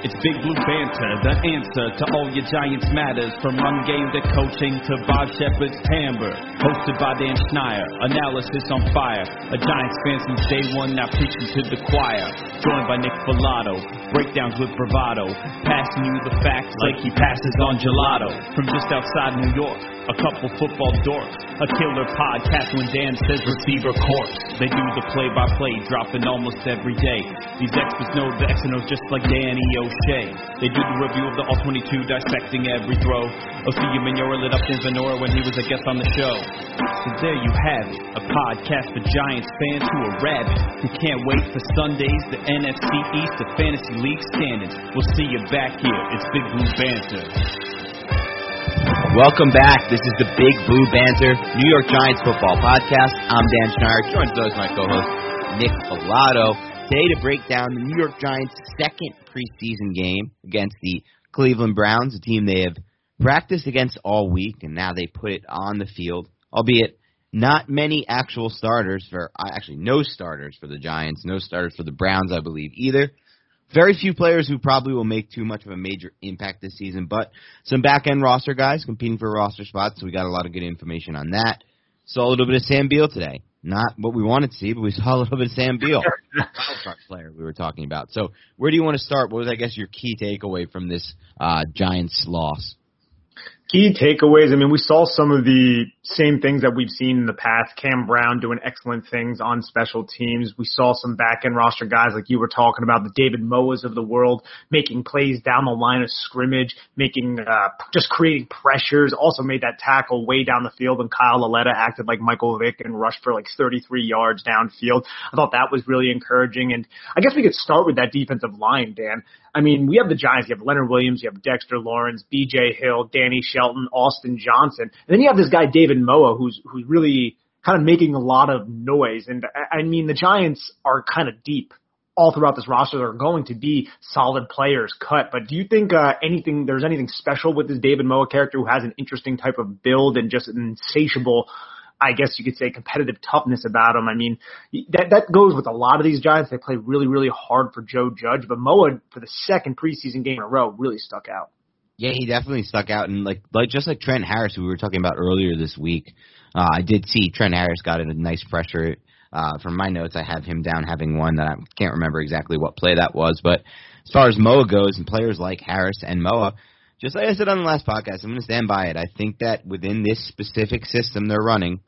It's Big Blue Banter, the answer to all your Giants matters. From run game to coaching to Bob Shepard's timbre. Hosted by Dan Schneier, analysis on fire. A Giants fan since day one, now preaching to the choir. Joined by Nick Falato, breakdowns with bravado. Passing you the facts like he passes on gelato. From just outside New York, a couple football dorks. A killer podcast when Dan says receiver corpse. They do the play by play, dropping almost every day. These experts know the X and O's just like Danny O'Shea. They do the review of the All 22, dissecting every throw. OC Manora lit up in Venora when he was a guest on the show. So there you have it, a podcast for Giants fans who are rabid, who can't wait for Sundays, the NFC East, the Fantasy League standings. We'll see you back here. It's Big Blue Banter. Welcome back. This is the Big Blue Banter New York Giants football podcast. I'm Dan Schneier, joined as my co-host Nick Falato. Today to break down the New York Giants' second preseason game against the Cleveland Browns, a team they have practiced against all week, and now they put it on the field, albeit not many actual starters for uh, actually no starters for the Giants, no starters for the Browns, I believe either. Very few players who probably will make too much of a major impact this season, but some back end roster guys competing for roster spots, so we got a lot of good information on that. Saw a little bit of Sam Beal today. Not what we wanted to see, but we saw a little bit of Sam Beal, wild player we were talking about. So, where do you want to start? What was, I guess, your key takeaway from this uh, Giants loss? Key takeaways. I mean, we saw some of the same things that we've seen in the past. Cam Brown doing excellent things on special teams. We saw some back end roster guys like you were talking about, the David Moas of the world, making plays down the line of scrimmage, making, uh, just creating pressures. Also made that tackle way down the field when Kyle Lauletta acted like Michael Vick and rushed for like 33 yards downfield. I thought that was really encouraging. And I guess we could start with that defensive line, Dan. I mean, we have the Giants. You have Leonard Williams, you have Dexter Lawrence, B.J. Hill, Danny Shelton, Austin Johnson, and then you have this guy David Moa, who's who's really kind of making a lot of noise. And I mean, the Giants are kind of deep all throughout this roster. There are going to be solid players cut, but do you think uh, anything there's anything special with this David Moa character who has an interesting type of build and just an insatiable I guess you could say competitive toughness about him. I mean, that that goes with a lot of these Giants. They play really, really hard for Joe Judge, but Moa for the second preseason game in a row really stuck out. Yeah, he definitely stuck out, and like like just like Trent Harris, who we were talking about earlier this week. Uh, I did see Trent Harris got in a nice pressure. Uh, from my notes, I have him down having one that I can't remember exactly what play that was. But as far as Moa goes, and players like Harris and Moa, just like I said on the last podcast, I'm going to stand by it. I think that within this specific system they're running,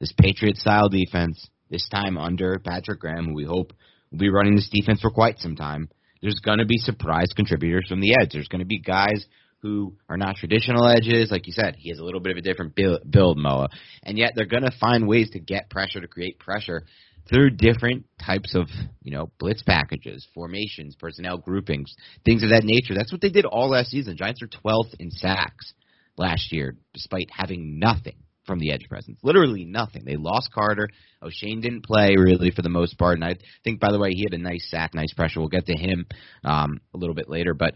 this Patriot style defense, this time under Patrick Graham, who we hope will be running this defense for quite some time, there's going to be surprise contributors from the edge. There's going to be guys who are not traditional edges. Like you said, he has a little bit of a different build, build Moa. And yet they're going to find ways to get pressure, to create pressure through different types of, you know, blitz packages, formations, personnel groupings, things of that nature. That's what they did all last season. Giants are 12th in sacks last year, despite having nothing from the edge presence. Literally nothing. They lost Carter. Oshane didn't play really for the most part, and I think, by the way, he had a nice sack, nice pressure. We'll get to him um, a little bit later, but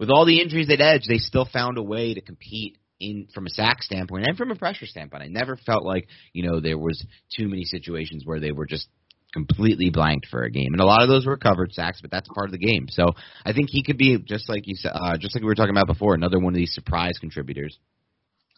with all the injuries at edge, they still found a way to compete in from a sack standpoint and from a pressure standpoint. I never felt like you know there was too many situations where they were just completely blanked for a game, and a lot of those were covered sacks, but that's part of the game. So I think he could be just like you said, uh, just like we were talking about before, another one of these surprise contributors.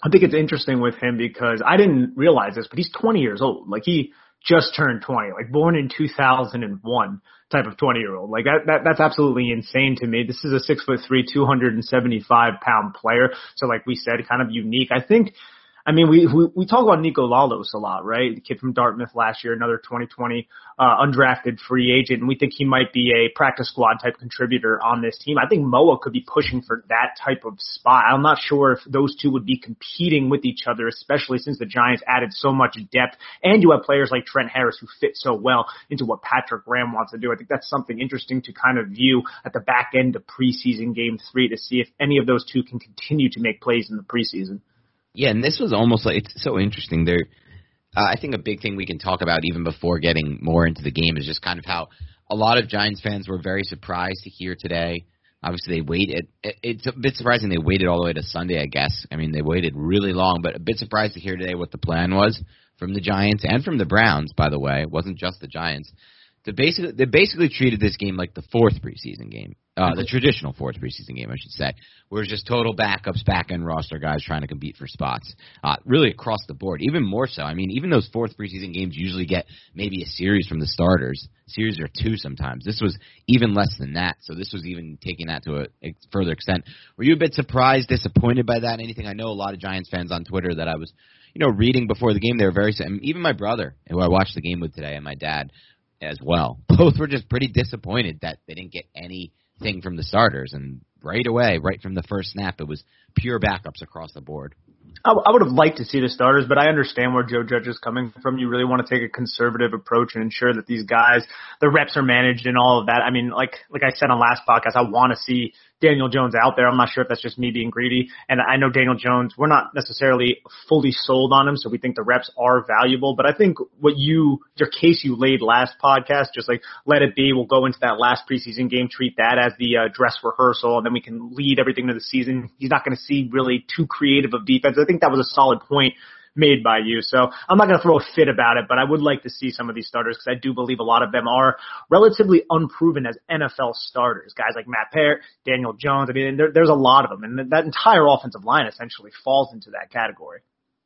I think it's interesting with him because I didn't realize this, but he's 20 years old. Like he just turned 20, like born in 2001 type of 20 year old. Like that, that, that's absolutely insane to me. This is a six foot three, 275 pound player. So like we said, kind of unique. I think I mean, we, we, we talk about Niko Lalos a lot, right? The kid from Dartmouth last year, another 2020, uh, undrafted free agent. And we think he might be a practice squad type contributor on this team. I think Moa could be pushing for that type of spot. I'm not sure if those two would be competing with each other, especially since the Giants added so much depth and you have players like Trent Harris who fit so well into what Patrick Graham wants to do. I think that's something interesting to kind of view at the back end of preseason game three to see if any of those two can continue to make plays in the preseason. Yeah, and this was almost like it's so interesting. There, uh, I think a big thing we can talk about even before getting more into the game is just kind of how a lot of Giants fans were very surprised to hear today. Obviously, they waited. It's a bit surprising they waited all the way to Sunday. I guess. I mean, they waited really long, but a bit surprised to hear today what the plan was from the Giants and from the Browns. By the way, it wasn't just the Giants. They basically they basically treated this game like the fourth preseason game, uh, the traditional fourth preseason game, I should say, where it's just total backups, back end roster guys trying to compete for spots. Uh, really across the board, even more so. I mean, even those fourth preseason games usually get maybe a series from the starters, series or two sometimes. This was even less than that, so this was even taking that to a, a further extent. Were you a bit surprised, disappointed by that? Anything? I know a lot of Giants fans on Twitter that I was you know, reading before the game, they were very. Even my brother, who I watched the game with today, and my dad as well. Both were just pretty disappointed that they didn't get anything from the starters, and right away, right from the first snap, it was pure backups across the board. I, I would have liked to see the starters, but I understand where Joe Judge is coming from. You really want to take a conservative approach and ensure that these guys, the reps are managed and all of that. I mean, like like I said on last podcast, I want to see Daniel Jones out there. I'm not sure if that's just me being greedy. And I know Daniel Jones, we're not necessarily fully sold on him, so we think the reps are valuable. But I think what you, your case you laid last podcast, just like let it be. We'll go into that last preseason game, treat that as the uh, dress rehearsal, and then we can lead everything to the season. He's not going to see really too creative of defense. I think that was a solid point made by you. So I'm not going to throw a fit about it, but I would like to see some of these starters because I do believe a lot of them are relatively unproven as NFL starters. Guys like Matt Peart, Daniel Jones. I mean, there, there's a lot of them, and that entire offensive line essentially falls into that category.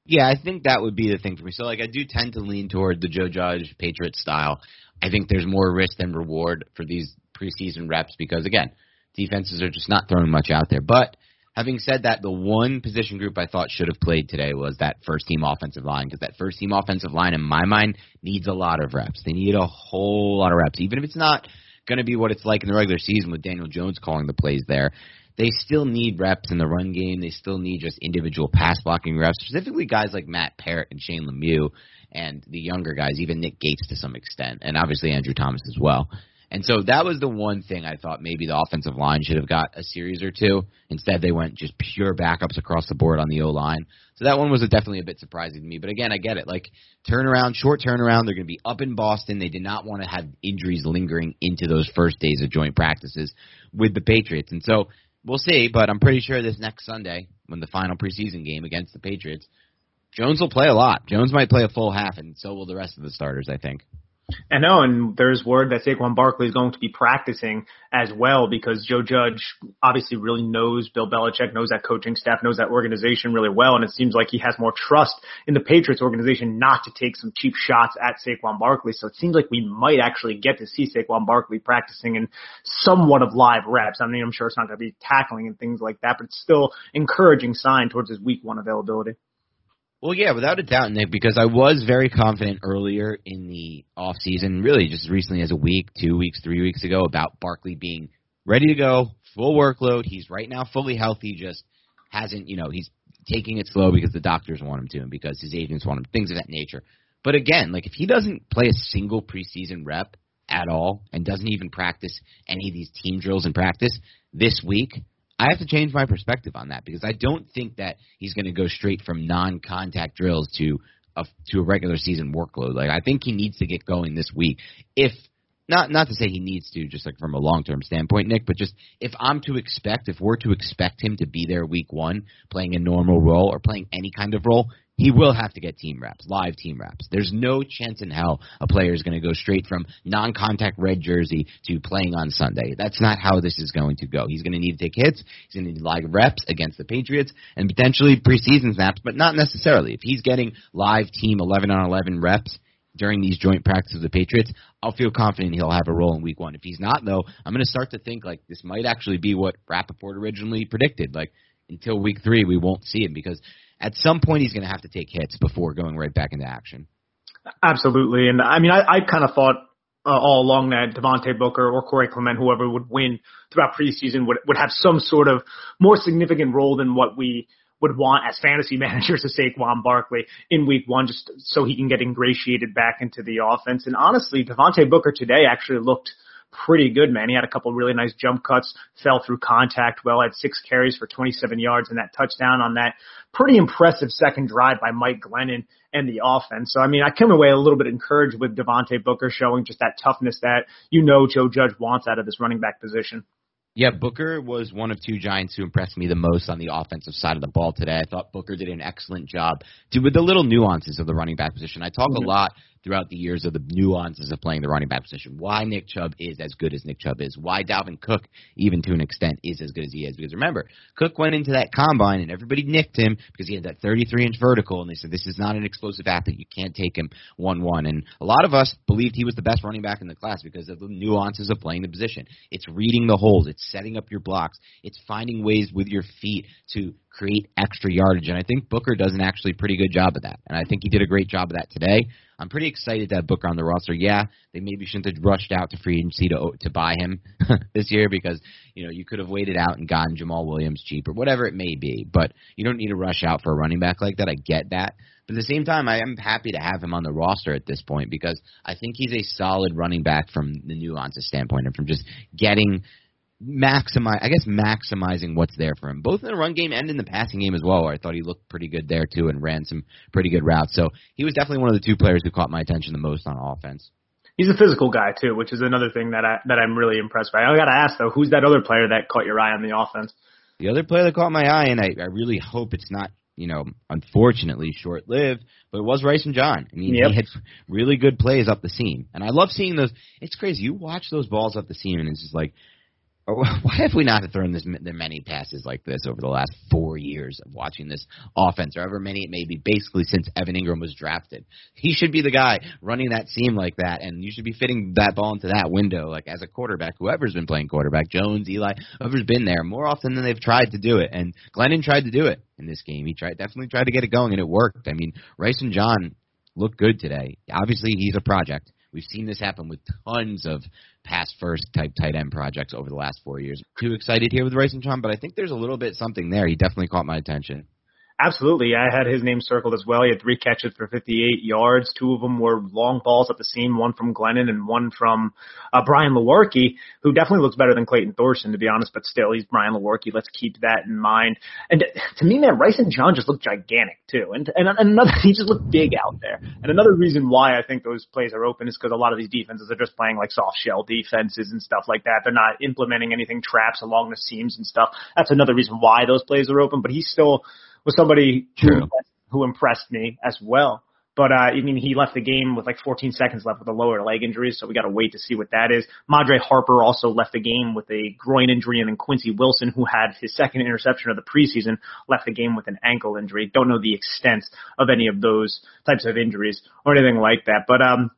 Yeah, I think that would be the thing for me. So, like, I do tend to lean toward the Joe Judge Patriot style. I think there's more risk than reward for these preseason reps because, again, defenses are just not throwing much out there. But Having said that, the one position group I thought should have played today was that first team offensive line because that first team offensive line, in my mind, needs a lot of reps. They need a whole lot of reps, even if it's not going to be what it's like in the regular season with Daniel Jones calling the plays there. They still need reps in the run game. They still need just individual pass blocking reps, specifically guys like Matt Peart and Shane Lemieux, and the younger guys, even Nick Gates to some extent, and obviously Andrew Thomas as well. And so that was the one thing I thought maybe the offensive line should have got a series or two. Instead, they went just pure backups across the board on the O line. So that one was definitely a bit surprising to me. But again, I get it. Like turnaround, short turnaround. They're going to be up in Boston. They did not want to have injuries lingering into those first days of joint practices with the Patriots. And so we'll see. But I'm pretty sure this next Sunday, when the final preseason game against the Patriots, Jones will play a lot. Jones might play a full half, and so will the rest of the starters. I think. I know, and there's word that Saquon Barkley is going to be practicing as well because Joe Judge obviously really knows Bill Belichick, knows that coaching staff, knows that organization really well, and it seems like he has more trust in the Patriots organization not to take some cheap shots at Saquon Barkley. So it seems like we might actually get to see Saquon Barkley practicing in somewhat of live reps. I mean, I'm sure it's not going to be tackling and things like that, but it's still encouraging sign towards his week one availability. Well, yeah, without a doubt, Nick, because I was very confident earlier in the off season, really just recently as a week, two weeks, three weeks ago, about Barkley being ready to go, full workload. He's right now fully healthy, just hasn't, you know, he's taking it slow because the doctors want him to and because his agents want him, things of that nature. But again, like if he doesn't play a single preseason rep at all and doesn't even practice any of these team drills in practice this week, I have to change my perspective on that because I don't think that he's going to go straight from non-contact drills to a to a regular season workload. Like I think he needs to get going this week if not not to say he needs to, just like from a long term standpoint, Nick, but just if I'm to expect, if we're to expect him to be there week one, playing a normal role or playing any kind of role, he will have to get team reps, live team reps. There's no chance in hell a player is going to go straight from non-contact red jersey to playing on Sunday. That's not how this is going to go. He's going to need to take hits. He's going to need live reps against the Patriots and potentially preseason snaps, but not necessarily. If he's getting live team 11 on 11 reps during these joint practices with the Patriots, I'll feel confident he'll have a role in week one. If he's not, though, I'm going to start to think like this might actually be what Rapoport originally predicted. Like until week three, we won't see him because at some point he's going to have to take hits before going right back into action. Absolutely, and I mean, I, I kind of thought uh, all along that Devontae Booker or Corey Clement, whoever would win throughout preseason, would would have some sort of more significant role than what we would want as fantasy managers to say Saquon Barkley in week one, just so he can get ingratiated back into the offense. And honestly, Devontae Booker today actually looked pretty good, man. He had a couple really nice jump cuts, fell through contact well, had six carries for 27 yards and that touchdown on that pretty impressive second drive by Mike Glennon and the offense. So, I mean, I came away a little bit encouraged with Devontae Booker showing just that toughness that you know Joe Judge wants out of this running back position. Yeah, Booker was one of two Giants who impressed me the most on the offensive side of the ball today. I thought Booker did an excellent job with the little nuances of the running back position. I talk mm-hmm. a lot throughout the years of the nuances of playing the running back position. Why Nick Chubb is as good as Nick Chubb is. Why Dalvin Cook, even to an extent, is as good as he is. Because remember, Cook went into that combine and everybody nicked him because he had that 33 inch vertical, and they said this is not an explosive athlete. You can't take him one one. And a lot of us believed he was the best running back in the class because of the nuances of playing the position. It's reading the holes. It's setting up your blocks. It's finding ways with your feet to create extra yardage. And I think Booker does an actually pretty good job of that. And I think he did a great job of that today. I'm pretty excited to have Booker on the roster. Yeah, they maybe shouldn't have rushed out to free agency to to buy him this year because you know you could have waited out and gotten Jamaal Williams cheap or whatever it may be. But you don't need to rush out for a running back like that. I get that. But at the same time, I am happy to have him on the roster at this point because I think he's a solid running back from the nuances standpoint and from just getting maximize, I guess, maximizing what's there for him, both in the run game and in the passing game as well. Where I thought he looked pretty good there too and ran some pretty good routes. So he was definitely one of the two players who caught my attention the most on offense. He's a physical guy too, which is another thing that I that I'm really impressed by. I got to ask though, who's that other player that caught your eye on the offense? The other player that caught my eye, and I, I really hope it's not you know, unfortunately short lived, but it was Rysen John. I mean, yep. he had really good plays up the seam. And I love seeing those. It's crazy. You watch those balls up the seam, and it's just like, why have we not thrown this many passes like this over the last four years of watching this offense, or however many it may be, basically since Evan Engram was drafted? He should be the guy running that seam like that, and you should be fitting that ball into that window, like as a quarterback. Whoever's been playing quarterback, Jones, Eli, whoever's been there, more often than they've tried to do it. And Glennon tried to do it in this game. He tried, definitely tried to get it going, and it worked. I mean, Rysen John looked good today. Obviously, he's a project. We've seen this happen with tons of pass first type tight end projects over the last four years. Too excited here with Rysen John, but I think there's a little bit something there. He definitely caught my attention. Absolutely. I had his name circled as well. He had three catches for 58 yards. Two of them were long balls at the seam, one from Glennon and one from uh, Brian Lewerke, who definitely looks better than Clayton Thorson, to be honest, but still, he's Brian Lewerke. Let's keep that in mind. And to me, man, Rysen John just look gigantic, too. And, And, and another, he just looked big out there. And another reason why I think those plays are open is because a lot of these defenses are just playing like soft shell defenses and stuff like that. They're not implementing anything traps along the seams and stuff. That's another reason why those plays are open, but he's still, was somebody who, who impressed me as well. But uh, I mean, he left the game with like 14 seconds left with a lower leg injury, so we got to wait to see what that is. Madre Harper also left the game with a groin injury, and then Quincy Wilson, who had his second interception of the preseason, left the game with an ankle injury. Don't know the extent of any of those types of injuries or anything like that, but um,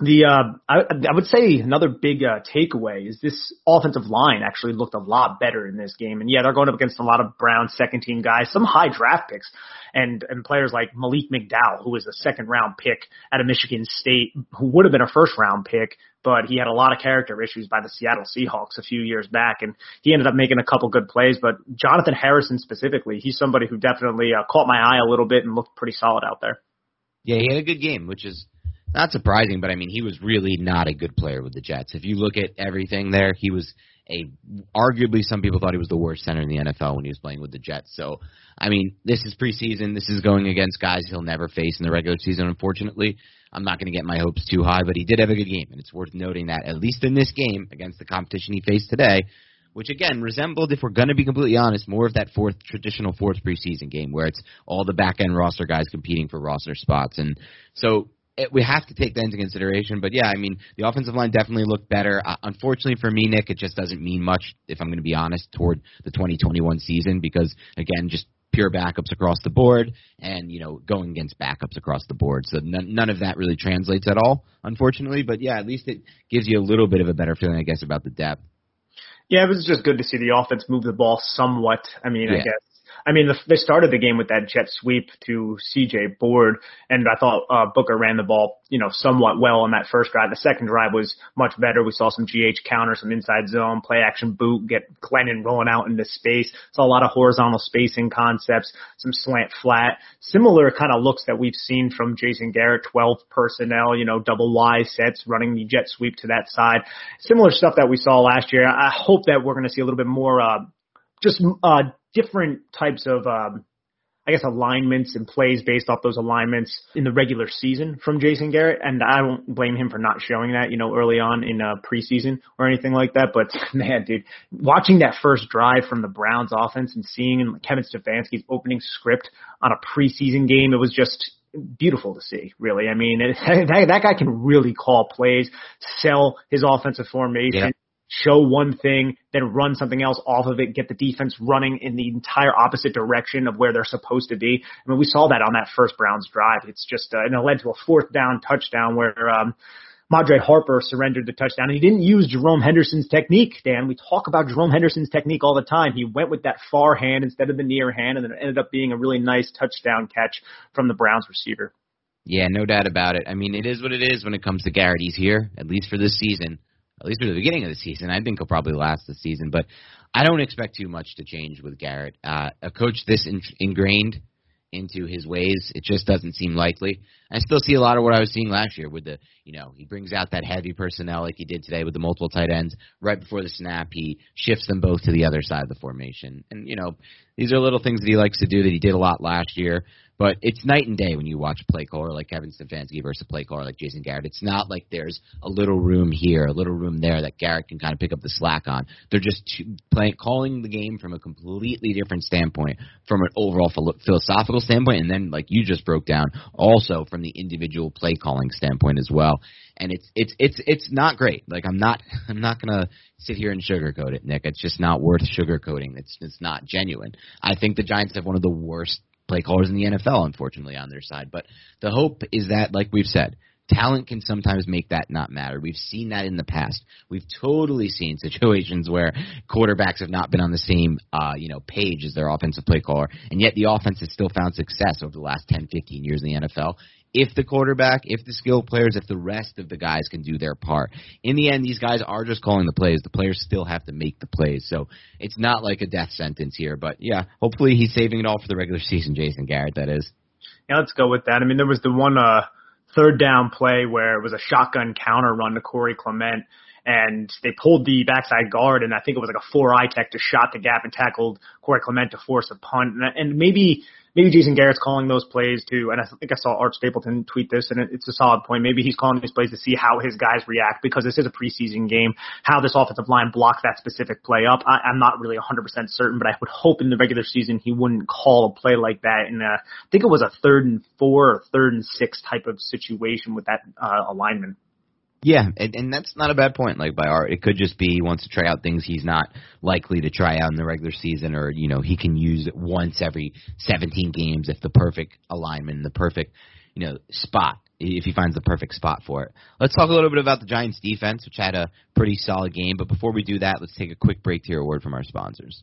the uh, I, I would say another big uh, takeaway is this offensive line actually looked a lot better in this game, and yeah, they're going up against a lot of Brown second team guys, some high draft picks, and and players like Malik McDowell, who was a second round pick out of Michigan State, who would have been a first round pick, but he had a lot of character issues by the Seattle Seahawks a few years back, and he ended up making a couple good plays. But Jonathan Harrison specifically, he's somebody who definitely uh, caught my eye a little bit and looked pretty solid out there. Yeah, he had a good game, which is not surprising, but I mean, he was really not a good player with the Jets. If you look at everything there, he was a arguably some people thought he was the worst center in the NFL when he was playing with the Jets. So, I mean, this is preseason. This is going against guys he'll never face in the regular season, unfortunately. I'm not going to get my hopes too high, but he did have a good game, and it's worth noting that at least in this game against the competition he faced today, which again resembled, if we're going to be completely honest, more of that fourth traditional fourth preseason game where it's all the back end roster guys competing for roster spots, and so it, we have to take that into consideration. But yeah, I mean, the offensive line definitely looked better. Uh, unfortunately for me, Nick, it just doesn't mean much if I'm going to be honest toward the 2021 season because again, just pure backups across the board and you know going against backups across the board so none, none of that really translates at all unfortunately but yeah at least it gives you a little bit of a better feeling i guess about the depth yeah, it was just good to see the offense move the ball somewhat. I mean, yeah. I guess I mean, they started the game with that jet sweep to CJ Board, and I thought uh, Booker ran the ball, you know, somewhat well on that first drive. The second drive was much better. We saw some GH counter, some inside zone, play action boot, get Glennon rolling out into space. Saw a lot of horizontal spacing concepts, some slant flat, similar kind of looks that we've seen from Jason Garrett, 12 personnel, you know, double Y sets, running the jet sweep to that side. Similar stuff that we saw last year. I hope that we're going to see a little bit more, uh, just uh, different types of, um, I guess, alignments and plays based off those alignments in the regular season from Jason Garrett. And I don't blame him for not showing that, you know, early on in uh, preseason or anything like that. But man, dude, watching that first drive from the Browns offense and seeing Kevin Stefanski's opening script on a preseason game, it was just beautiful to see, really. I mean, it, that, that guy can really call plays, sell his offensive formation. Yeah show one thing, then run something else off of it, get the defense running in the entire opposite direction of where they're supposed to be. I mean, we saw that on that first Browns drive. It's just, uh, and it led to a fourth down touchdown where, um, Madre Harper surrendered the touchdown. And he didn't use Jerome Henderson's technique, Dan. We talk about Jerome Henderson's technique all the time. He went with that far hand instead of the near hand, and then it ended up being a really nice touchdown catch from the Browns receiver. Yeah, no doubt about it. I mean, it is what it is when it comes to Garrett. He's here, at least for this season at least for the beginning of the season. I think he'll probably last the season, but I don't expect too much to change with Garrett. Uh, a coach this in, ingrained into his ways, it just doesn't seem likely. I still see a lot of what I was seeing last year with the, you know, he brings out that heavy personnel like he did today with the multiple tight ends. Right before the snap, he shifts them both to the other side of the formation. And, you know, these are little things that he likes to do that he did a lot last year. But it's night and day when you watch a play caller like Kevin Stefanski versus a play caller like Jason Garrett. It's not like there's a little room here, a little room there that Garrett can kind of pick up the slack on. They're just playing, calling the game from a completely different standpoint, from an overall philosophical standpoint, and then like you just broke down, also from the individual play calling standpoint as well. And it's it's it's it's not great. Like I'm not I'm not gonna sit here and sugarcoat it, Nick. It's just not worth sugarcoating. It's it's not genuine. I think the Giants have one of the worst play callers in the NFL, unfortunately, on their side. But the hope is that, like we've said, talent can sometimes make that not matter. We've seen that in the past. We've totally seen situations where quarterbacks have not been on the same, uh, you know, page as their offensive play caller, and yet the offense has still found success over the last 10, 15 years in the NFL if the quarterback, if the skill players, if the rest of the guys can do their part. In the end, these guys are just calling the plays. The players still have to make the plays. So it's not like a death sentence here. But yeah, hopefully he's saving it all for the regular season, Jason Garrett, that is. Yeah, let's go with that. I mean, there was the one uh, third down play where it was a shotgun counter run to Corey Clement and they pulled the backside guard, and I think it was like a four eye tech to shot the gap and tackled Corey Clement to force a punt. And, and maybe maybe Jason Garrett's calling those plays too. And I think I saw Art Stapleton tweet this, and it's a solid point. Maybe he's calling these plays to see how his guys react because this is a preseason game. How this offensive line blocks that specific play up, I, I'm not really 100% certain, but I would hope in the regular season he wouldn't call a play like that. And uh, I think it was a third and four or third and six type of situation with that uh, alignment. Yeah, and, and that's not a bad point. Like by Art, it could just be he wants to try out things he's not likely to try out in the regular season, or you know he can use it once every 17 games if the perfect alignment, the perfect you know spot, if he finds the perfect spot for it. Let's talk a little bit about the Giants' defense, which had a pretty solid game. But before we do that, let's take a quick break to hear a word from our sponsors.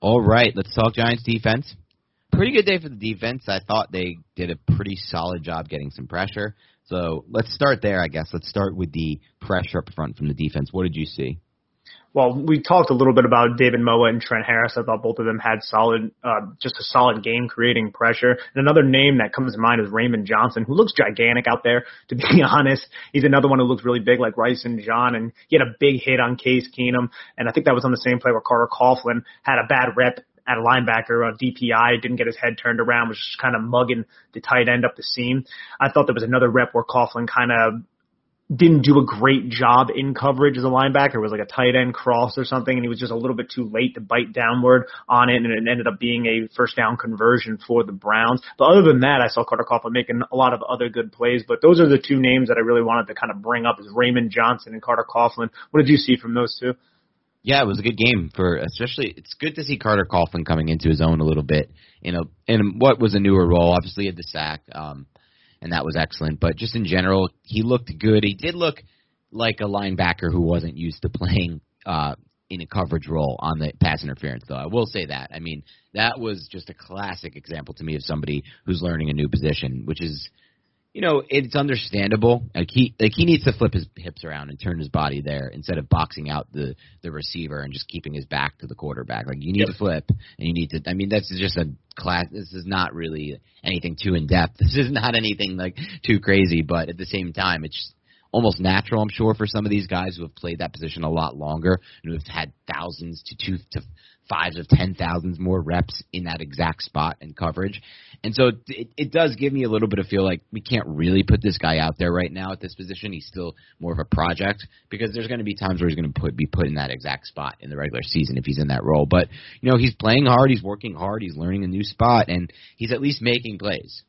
All right, let's talk Giants defense. Pretty good day for the defense. I thought they did a pretty solid job getting some pressure. So let's start there, I guess. Let's start with the pressure up front from the defense. What did you see? Well, we talked a little bit about David Moa and Trent Harris. I thought both of them had solid, uh, just a solid game creating pressure. And another name that comes to mind is Raymond Johnson, who looks gigantic out there, to be honest. He's another one who looks really big like Rysen John, and he had a big hit on Case Keenum. And I think that was on the same play where Carter Coughlin had a bad rep at a linebacker on DPI, didn't get his head turned around, was just kind of mugging the tight end up the seam. I thought there was another rep where Coughlin kind of didn't do a great job in coverage as a linebacker. It was like a tight end cross or something, and he was just a little bit too late to bite downward on it, and it ended up being a first down conversion for the Browns. But other than that, I saw Carter Coughlin making a lot of other good plays. But those are the two names that I really wanted to kind of bring up is Raymond Johnson and Carter Coughlin. What did you see from those two? Yeah, it was a good game for especially. It's good to see Carter Coughlin coming into his own a little bit in a in what was a newer role. Obviously, had the sack. Um, and that was excellent. But just in general, he looked good. He did look like a linebacker who wasn't used to playing uh, in a coverage role on the pass interference, though. I will say that. I mean, that was just a classic example to me of somebody who's learning a new position, which is you know, it's understandable. Like he like he needs to flip his hips around and turn his body there instead of boxing out the the receiver and just keeping his back to the quarterback. Like you need yep. to flip and you need to. I mean, that's just a class. This is not really anything too in depth. This is not anything like too crazy. But at the same time, it's almost natural, I'm sure, for some of these guys who have played that position a lot longer and who have had thousands to two to fives of ten thousands more reps in that exact spot and coverage. And so it, it does give me a little bit of feel like we can't really put this guy out there right now at this position. He's still more of a project because there's going to be times where he's going to put be put in that exact spot in the regular season if he's in that role. But you know, he's playing hard, he's working hard, he's learning a new spot, and he's at least making plays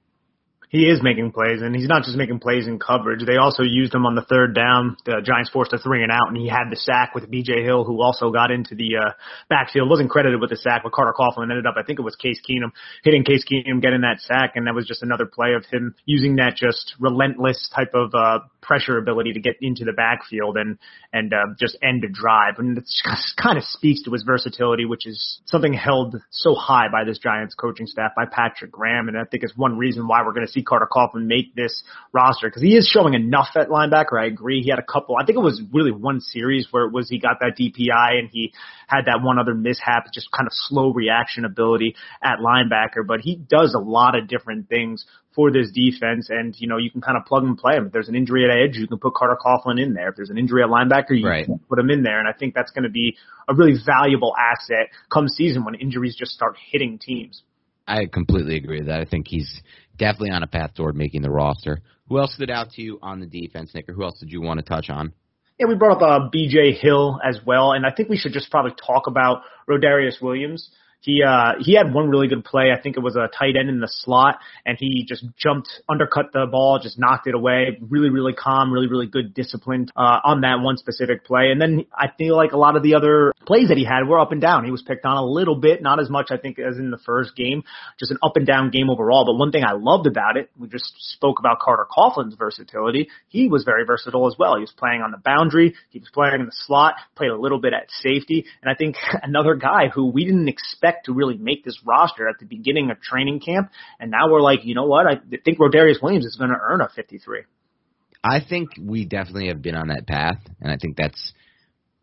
he is making plays, and he's not just making plays in coverage. They also used him on the third down. The Giants forced a three and out, and he had the sack with B.J. Hill, who also got into the uh, backfield. wasn't credited with the sack, but Carter Coughlin ended up, I think it was Case Keenum, hitting Case Keenum, getting that sack, and that was just another play of him using that just relentless type of uh, pressure ability to get into the backfield and and uh, just end a drive. And it kind of speaks to his versatility, which is something held so high by this Giants coaching staff, by Patrick Graham, and I think it's one reason why we're going to see Carter Coughlin make this roster because he is showing enough at linebacker. I agree. He had a couple. I think it was really one series where it was he got that DPI and he had that one other mishap, just kind of slow reaction ability at linebacker. But he does a lot of different things for this defense, and you know you can kind of plug and play him. If there's an injury at edge, you can put Carter Coughlin in there. If there's an injury at linebacker, you right. can put him in there. And I think that's going to be a really valuable asset come season when injuries just start hitting teams. I completely agree with that. I think he's definitely on a path toward making the roster. Who else stood out to you on the defense, Nick, or who else did you want to touch on? yeah, we brought up uh, B.J. Hill as well, and I think we should just probably talk about Rodarius Williams. He uh he had one really good play. I think it was a tight end in the slot, and he just jumped, undercut the ball, just knocked it away. Really, really calm, really, really good discipline uh, on that one specific play. And then I feel like a lot of the other plays that he had were up and down. He was picked on a little bit, not as much I think as in the first game, just an up and down game overall. But one thing I loved about it, we just spoke about Carter Coughlin's versatility. He was very versatile as well. He was playing on the boundary, he was playing in the slot, played a little bit at safety, and I think another guy who we didn't expect to really make this roster at the beginning of training camp. And now we're like, you know what? I think Rodarius Williams is going to earn a 53. I think we definitely have been on that path, and I think that's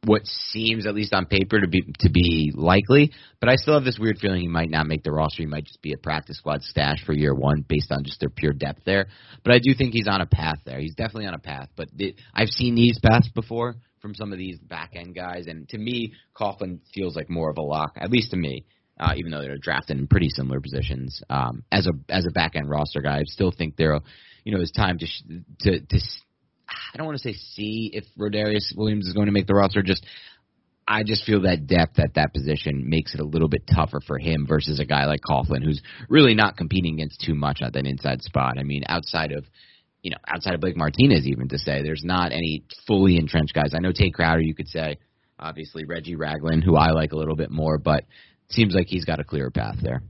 what seems, at least on paper, to be to be likely. But I still have this weird feeling he might not make the roster. He might just be a practice squad stash for year one, based on just their pure depth there. But I do think he's on a path there. He's definitely on a path. But it, I've seen these paths before from some of these back end guys, and to me, Coughlin feels like more of a lock, at least to me uh, even though they're drafted in pretty similar positions. Um, as a as a back end roster guy, I still think there, you know, it's time to to to. I don't want to say see if Rodarius Williams is going to make the roster. Just I just feel that depth at that position makes it a little bit tougher for him versus a guy like Coughlin, who's really not competing against too much at that inside spot. I mean, outside of you know, outside of Blake Martinez, even to say there's not any fully entrenched guys. I know Tae Crowder, you could say, obviously Reggie Ragland, who I like a little bit more, but seems like he's got a clear path there.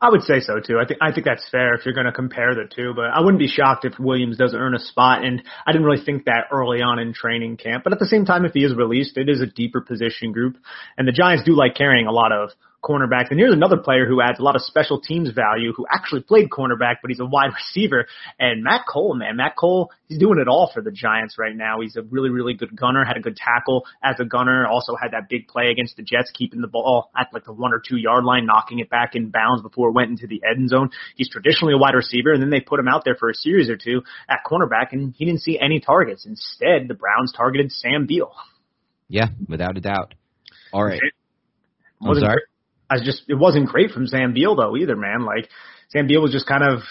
I would say so too. I think I think that's fair if you're going to compare the two. But I wouldn't be shocked if Williams doesn't earn a spot. And I didn't really think that early on in training camp. But at the same time, if he is released, it is a deeper position group, and the Giants do like carrying a lot of cornerback. And here's another player who adds a lot of special teams value who actually played cornerback, but he's a wide receiver. And Matt Cole, man, Matt Cole, he's doing it all for the Giants right now. He's a really, really good gunner, had a good tackle as a gunner, also had that big play against the Jets, keeping the ball at like the one or two yard line, knocking it back in bounds before it went into the end zone. He's traditionally a wide receiver, and then they put him out there for a series or two at cornerback, and he didn't see any targets. Instead, the Browns targeted Sam Beal. Yeah, without a doubt. All right. I'm sorry. I just it wasn't great from Sam Beal though either, man. Like Sam Beal was just kind of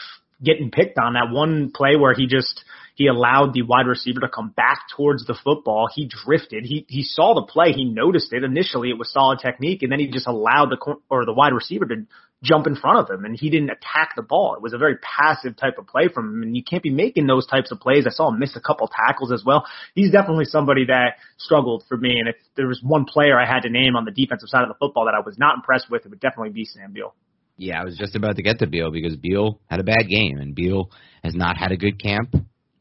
getting picked on that one play where he just he allowed the wide receiver to come back towards the football. He drifted. He he saw the play. He noticed it initially. It was solid technique, and then he just allowed the or the wide receiver to jump in front of him and he didn't attack the ball. It was a very passive type of play from him and you can't be making those types of plays. I saw him miss a couple tackles as well. He's definitely somebody that struggled for me and if there was one player I had to name on the defensive side of the football that I was not impressed with, it would definitely be Sam Beal. Yeah, I was just about to get to Beal because Beal had a bad game and Beal has not had a good camp.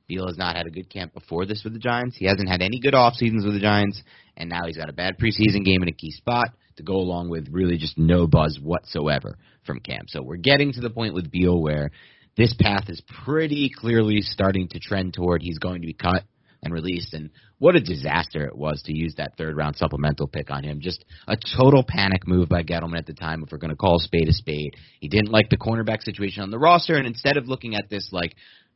Beal has not had a good camp before this with the Giants. He hasn't had any good off seasons with the Giants, and now he's got a bad preseason game in a key spot to go along with really just no buzz whatsoever from camp. So we're getting to the point with Beal where this path is pretty clearly starting to trend toward he's going to be cut and released. And what a disaster it was to use that third round supplemental pick on him. Just a total panic move by Gettleman at the time, if we're going to call spade a spade. He didn't like the cornerback situation on the roster, and instead of looking at this like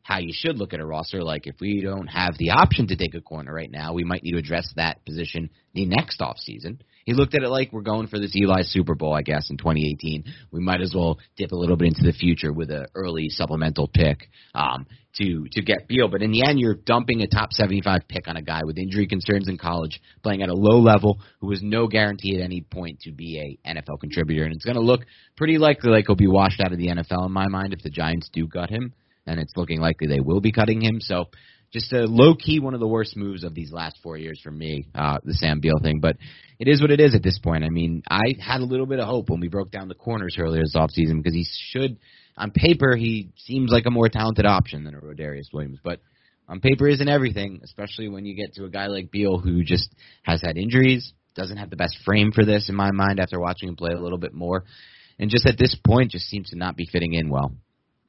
how you should look at a roster, like if we don't have the option to take a corner right now, we might need to address that position the next off season. He looked at it like we're going for this Eli Super Bowl, I guess, in 2018. We might as well dip a little bit into the future with an early supplemental pick um, to to get Beal. But in the end, you're dumping a top 75 pick on a guy with injury concerns in college, playing at a low level, who was no guarantee at any point to be a NFL contributor. And it's going to look pretty likely like he'll be washed out of the NFL in my mind if the Giants do gut him. And it's looking likely they will be cutting him. So just a low key one of the worst moves of these last four years for me, uh, the Sam Beal thing. But it is what it is at this point. I mean, I had a little bit of hope when we broke down the corners earlier this offseason because he should, on paper, he seems like a more talented option than a Rodarius Williams. But on paper isn't everything, especially when you get to a guy like Beal who just has had injuries, doesn't have the best frame for this in my mind after watching him play a little bit more, and just at this point just seems to not be fitting in well.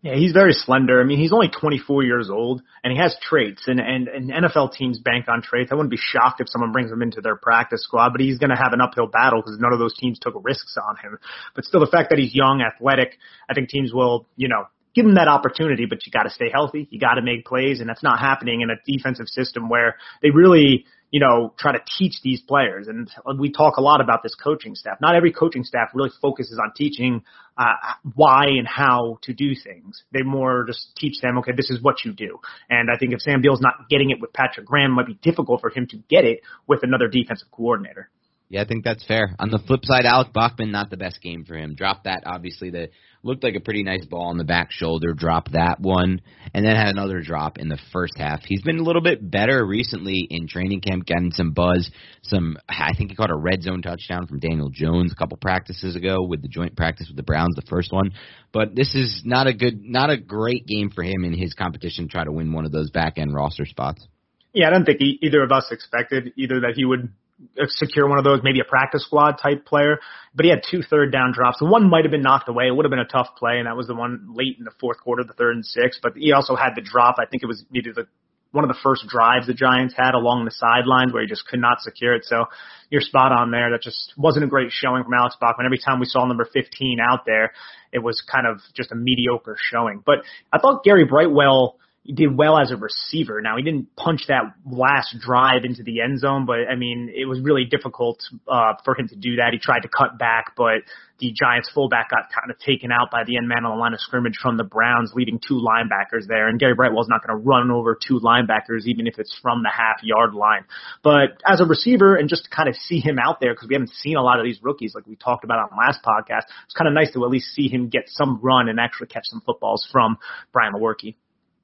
Yeah, he's very slender. I mean, he's only 24 years old, and he has traits, and, and, and NFL teams bank on traits. I wouldn't be shocked if someone brings him into their practice squad, but he's going to have an uphill battle because none of those teams took risks on him. But still, the fact that he's young, athletic, I think teams will, you know, give him that opportunity, but you got to stay healthy. You got to make plays, and that's not happening in a defensive system where they really you know, try to teach these players. And we talk a lot about this coaching staff. Not every coaching staff really focuses on teaching uh, why and how to do things. They more just teach them, okay, this is what you do. And I think if Sam Beal's not getting it with Patrick Graham, it might be difficult for him to get it with another defensive coordinator. Yeah, I think that's fair. On the flip side, Alex Bachman, not the best game for him. Dropped that, obviously, that looked like a pretty nice ball on the back shoulder. Dropped that one, and then had another drop in the first half. He's been a little bit better recently in training camp, getting some buzz. Some, I think he caught a red zone touchdown from Daniel Jones a couple practices ago with the joint practice with the Browns, the first one. But this is not a good, not a great game for him in his competition to try to win one of those back end roster spots. Yeah, I don't think either of us expected either that he would Uh, secure one of those, maybe a practice squad type player. But he had two third down drops. One might have been knocked away. It would have been a tough play, and that was the one late in the fourth quarter, the third and six. But he also had the drop. I think it was maybe the one of the first drives the Giants had along the sidelines where he just could not secure it. So you're spot on there. That just wasn't a great showing from Alex Bachman. Every time we saw number 15 out there, it was kind of just a mediocre showing. But I thought Gary Brightwell – he did well as a receiver. Now he didn't punch that last drive into the end zone, but I mean it was really difficult uh, for him to do that. He tried to cut back, but the Giants fullback got kind of taken out by the end man on the line of scrimmage from the Browns, leaving two linebackers there. And Gary Brightwell's not going to run over two linebackers, even if it's from the half yard line. But as a receiver, and just to kind of see him out there, because we haven't seen a lot of these rookies like we talked about on last podcast, it's kind of nice to at least see him get some run and actually catch some footballs from Brian Lewerke.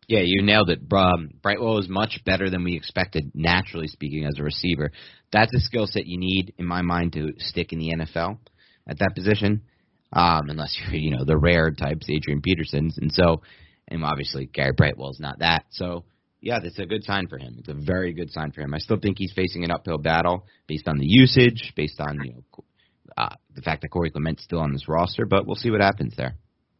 Yeah, you nailed it. Um, Brightwell is much better than we expected, naturally speaking, as a receiver. That's a skill set you need, in my mind, to stick in the NFL at that position, um, unless you're, you know, the rare types, Adrian Petersons. And so, and obviously, Gary Brightwell is not that. So, yeah, that's a good sign for him. It's a very good sign for him. I still think he's facing an uphill battle based on the usage, based on, you know, uh, the fact that Corey Clement's still on this roster, but we'll see what happens there.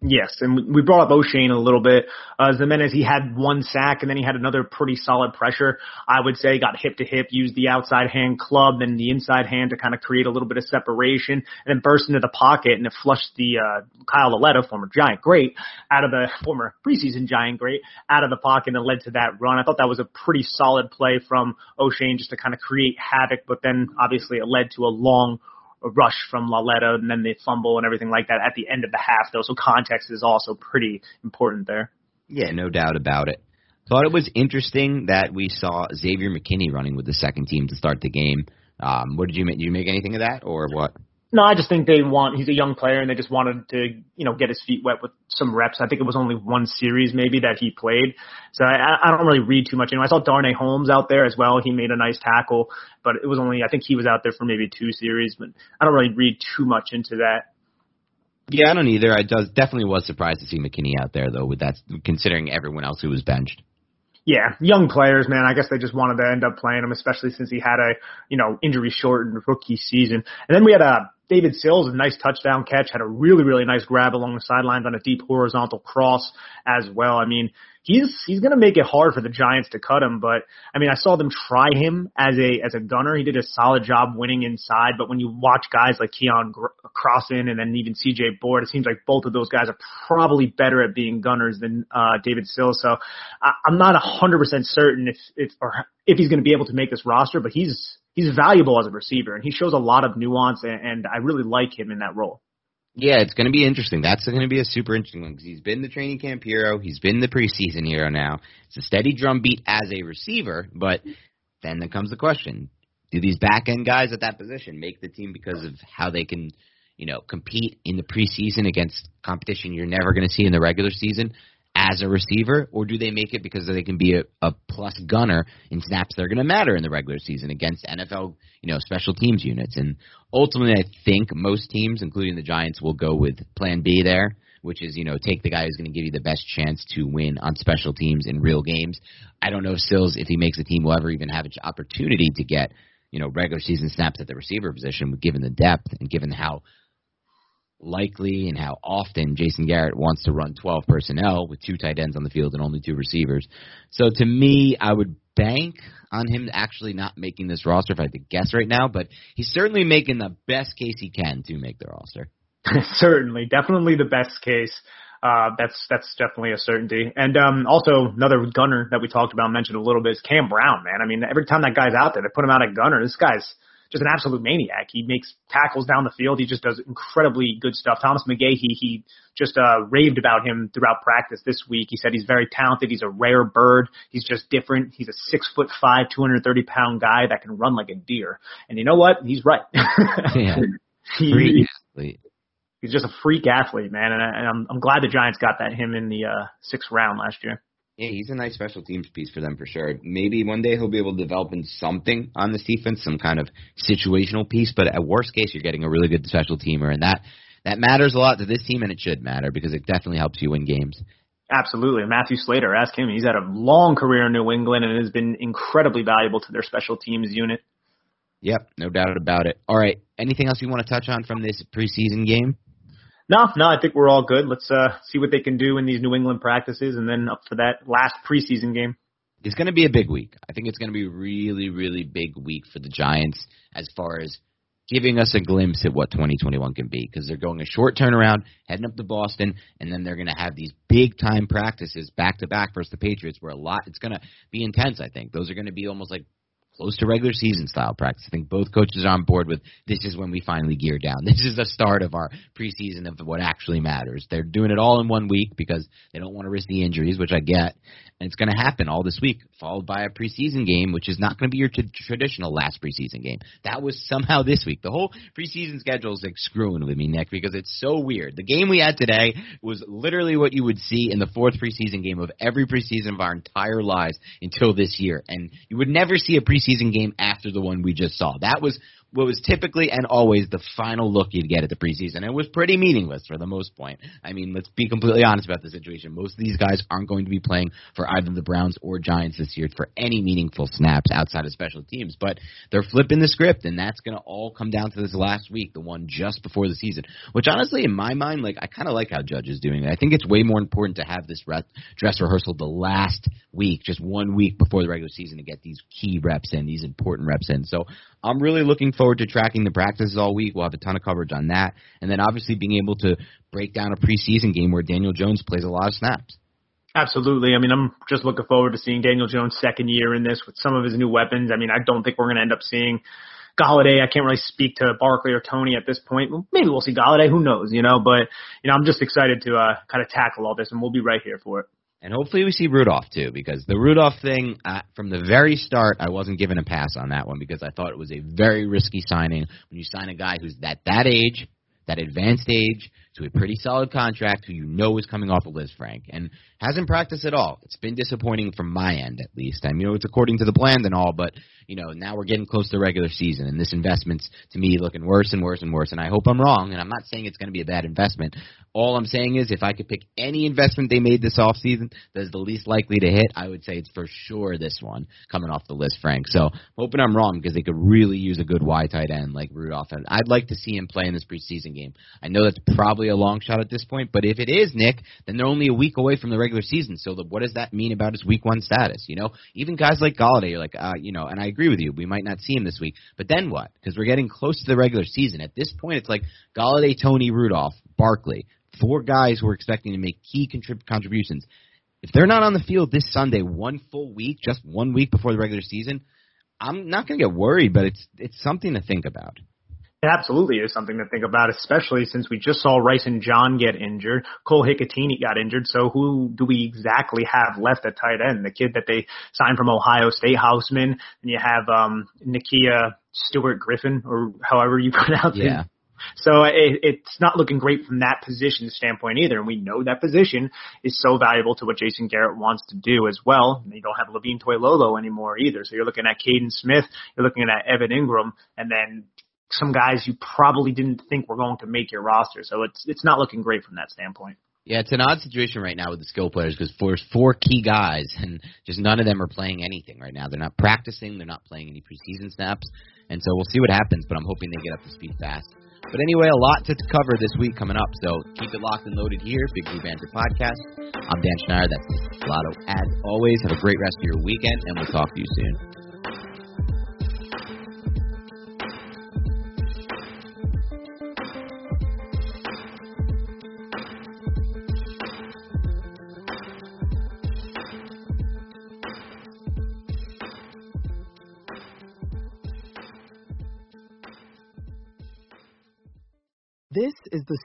Yes, and we brought up Oshane a little bit. Uh, Ximines, he had one sack and then he had another pretty solid pressure. I would say got hip to hip, used the outside hand club and the inside hand to kind of create a little bit of separation, and then burst into the pocket and it flushed the uh, Kyle Lauletta, former Giant great, out of the former preseason Giant great, out of the pocket and led to that run. I thought that was a pretty solid play from Oshane just to kind of create havoc, but then obviously it led to a long a rush from Lauletta and then the fumble and everything like that at the end of the half though. So context is also pretty important there. Yeah, no doubt about it. Thought it was interesting that we saw Xavier McKinney running with the second team to start the game. Um, what did you make? Did you make anything of that, or what? No, I just think they want, he's a young player and they just wanted to, you know, get his feet wet with some reps. I think it was only one series maybe that he played. So I, I don't really read too much into I saw Darnay Holmes out there as well. He made a nice tackle, but it was only, I think he was out there for maybe two series, but I don't really read too much into that. Yeah, I don't either. I does definitely was surprised to see McKinney out there though, with that considering everyone else who was benched. Yeah, young players, man. I guess they just wanted to end up playing him, especially since he had a, you know, injury shortened rookie season. And then we had a David Sills, a nice touchdown catch, had a really, really nice grab along the sidelines on a deep horizontal cross as well. I mean, he's he's to make it hard for the Giants to cut him. But I mean, I saw them try him as a as a gunner. He did a solid job winning inside. But when you watch guys like Keion Crossen and then even C.J. Board, it seems like both of those guys are probably better at being gunners than uh, David Sills. So I, I'm not a hundred percent certain if if or if he's to be able to make this roster. But he's he's valuable as a receiver, and he shows a lot of nuance, and, and I really like him in that role. Yeah, it's going to be interesting. That's going to be a super interesting one because he's been the training camp hero. He's been the preseason hero now. It's a steady drumbeat as a receiver, but then there comes the question: Do these back end guys at that position make the team because of how they can, you know, compete in the preseason against competition you're never going to see in the regular season? As a receiver, or do they make it because they can be a, a plus gunner in snaps that are going to matter in the regular season against NFL, you know, special teams units? And ultimately, I think most teams, including the Giants, will go with Plan B there, which is you know take the guy who's going to give you the best chance to win on special teams in real games. I don't know if Sills, if he makes the team, will ever even have an opportunity to get you know regular season snaps at the receiver position, given the depth and given how likely and how often Jason Garrett wants to run 12 personnel with two tight ends on the field and only two receivers. So to me, I would bank on him actually not making this roster if I had to guess right now, but he's certainly making the best case he can to make the roster. certainly, definitely the best case. Uh, that's that's definitely a certainty. And um, also another gunner that we talked about, mentioned a little bit, is Cam Brown. Man, I mean, every time that guy's out there, they put him out at gunner. This guy's just an absolute maniac. He makes tackles down the field. He just does incredibly good stuff. Thomas McGaughey, he, he just uh, raved about him throughout practice this week. He said he's very talented. He's a rare bird. He's just different. He's a six foot five, 230 pound guy that can run like a deer. And you know what? He's right. yeah. he, he's just a freak athlete, man. And, I, and I'm, I'm glad the Giants got that him in the uh, sixth round last year. Yeah, he's a nice special teams piece for them for sure. Maybe one day he'll be able to develop in something on this defense, some kind of situational piece. But at worst case, you're getting a really good special teamer, and that that matters a lot to this team, and it should matter because it definitely helps you win games. Absolutely. Matthew Slater, ask him. He's had a long career in New England and has been incredibly valuable to their special teams unit. Yep, no doubt about it. All right, anything else you want to touch on from this preseason game? No, no, I think we're all good. Let's uh, see what they can do in these New England practices, and then up for that last preseason game. It's going to be a big week. I think it's going to be really, really big week for the Giants as far as giving us a glimpse at what 2021 can be because they're going a short turnaround, heading up to Boston, and then they're going to have these big time practices back to back versus the Patriots, where a lot it's going to be intense. I think those are going to be almost like close to regular season style practice. I think both coaches are on board with this is when we finally gear down. This is the start of our preseason of what actually matters. They're doing it all in one week because they don't want to risk the injuries, which I get. And it's going to happen all this week, followed by a preseason game, which is not going to be your t- traditional last preseason game. That was somehow this week. The whole preseason schedule is like screwing with me, Nick, because it's so weird. The game we had today was literally what you would see in the fourth preseason game of every preseason of our entire lives until this year. And you would never see a preseason game after the one we just saw. That was what was typically and always the final look you'd get at the preseason. It was pretty meaningless for the most point. I mean, let's be completely honest about the situation. Most of these guys aren't going to be playing for either the Browns or Giants this year for any meaningful snaps outside of special teams, but they're flipping the script, and that's going to all come down to this last week, the one just before the season. Which honestly, in my mind, like I kind of like how Judge is doing it. I think it's way more important to have this re- dress rehearsal the last week, just one week before the regular season, to get these key reps in, these important reps in. So I'm really looking forward to tracking the practices all week. We'll have a ton of coverage on that. And then obviously being able to break down a preseason game where Daniel Jones plays a lot of snaps. Absolutely. I mean, I'm just looking forward to seeing Daniel Jones' second year in this with some of his new weapons. I mean, I don't think we're going to end up seeing Golladay. I can't really speak to Barkley or Toney at this point. Maybe we'll see Golladay. Who knows? You know, but you know, I'm just excited to uh, kind of tackle all this, and we'll be right here for it. And hopefully we see Rudolph too, because the Rudolph thing uh, from the very start, I wasn't given a pass on that one because I thought it was a very risky signing. When you sign a guy who's at that age, that advanced age, to a pretty solid contract, who you know is coming off of Frank, and hasn't practiced at all. It's been disappointing from my end, at least. I mean, you know, it's according to the plan and all, but you know, now we're getting close to the regular season, and this investment's to me looking worse and worse and worse. And I hope I'm wrong, and I'm not saying it's going to be a bad investment. All I'm saying is, if I could pick any investment they made this off season that's the least likely to hit, I would say it's for sure this one coming off the list, Frank. So I'm hoping I'm wrong because they could really use a good Y tight end like Rudolph. And I'd like to see him play in this preseason game. I know that's probably a long shot at this point, but if it is Nick, then they're only a week away from the regular season. So the, what does that mean about his week one status? You know, even guys like Golladay are like, uh, you know, and I agree with you. We might not see him this week, but then what? Because we're getting close to the regular season. At this point, it's like Golladay, Toney, Rudolph, Barkley four guys who are expecting to make key contrib- contributions. If they're not on the field this Sunday, one full week, just one week before the regular season, I'm not going to get worried, but it's it's something to think about. It absolutely is something to think about, especially since we just saw Rysen John get injured. Cole Hikutini got injured. So who do we exactly have left at tight end? The kid that they signed from Ohio State, Hausmann, and you have um Nakia Stewart Griffin, or however you pronounce yeah. it. So it, it's not looking great from that position standpoint either. And we know that position is so valuable to what Jason Garrett wants to do as well. And you don't have Levine Toilolo anymore either. So you're looking at Kaden Smith, you're looking at Evan Engram, and then some guys you probably didn't think were going to make your roster. So it's it's not looking great from that standpoint. Yeah, it's an odd situation right now with the skill players because there's four key guys and just none of them are playing anything right now. They're not practicing, they're not playing any preseason snaps, and so we'll see what happens. But I'm hoping they get up to speed fast. But anyway, a lot to cover this week coming up, so keep it locked and loaded here, Big Blue Banter Podcast. I'm Dan Schneier, that's Lotto. As always, have a great rest of your weekend, and we'll talk to you soon.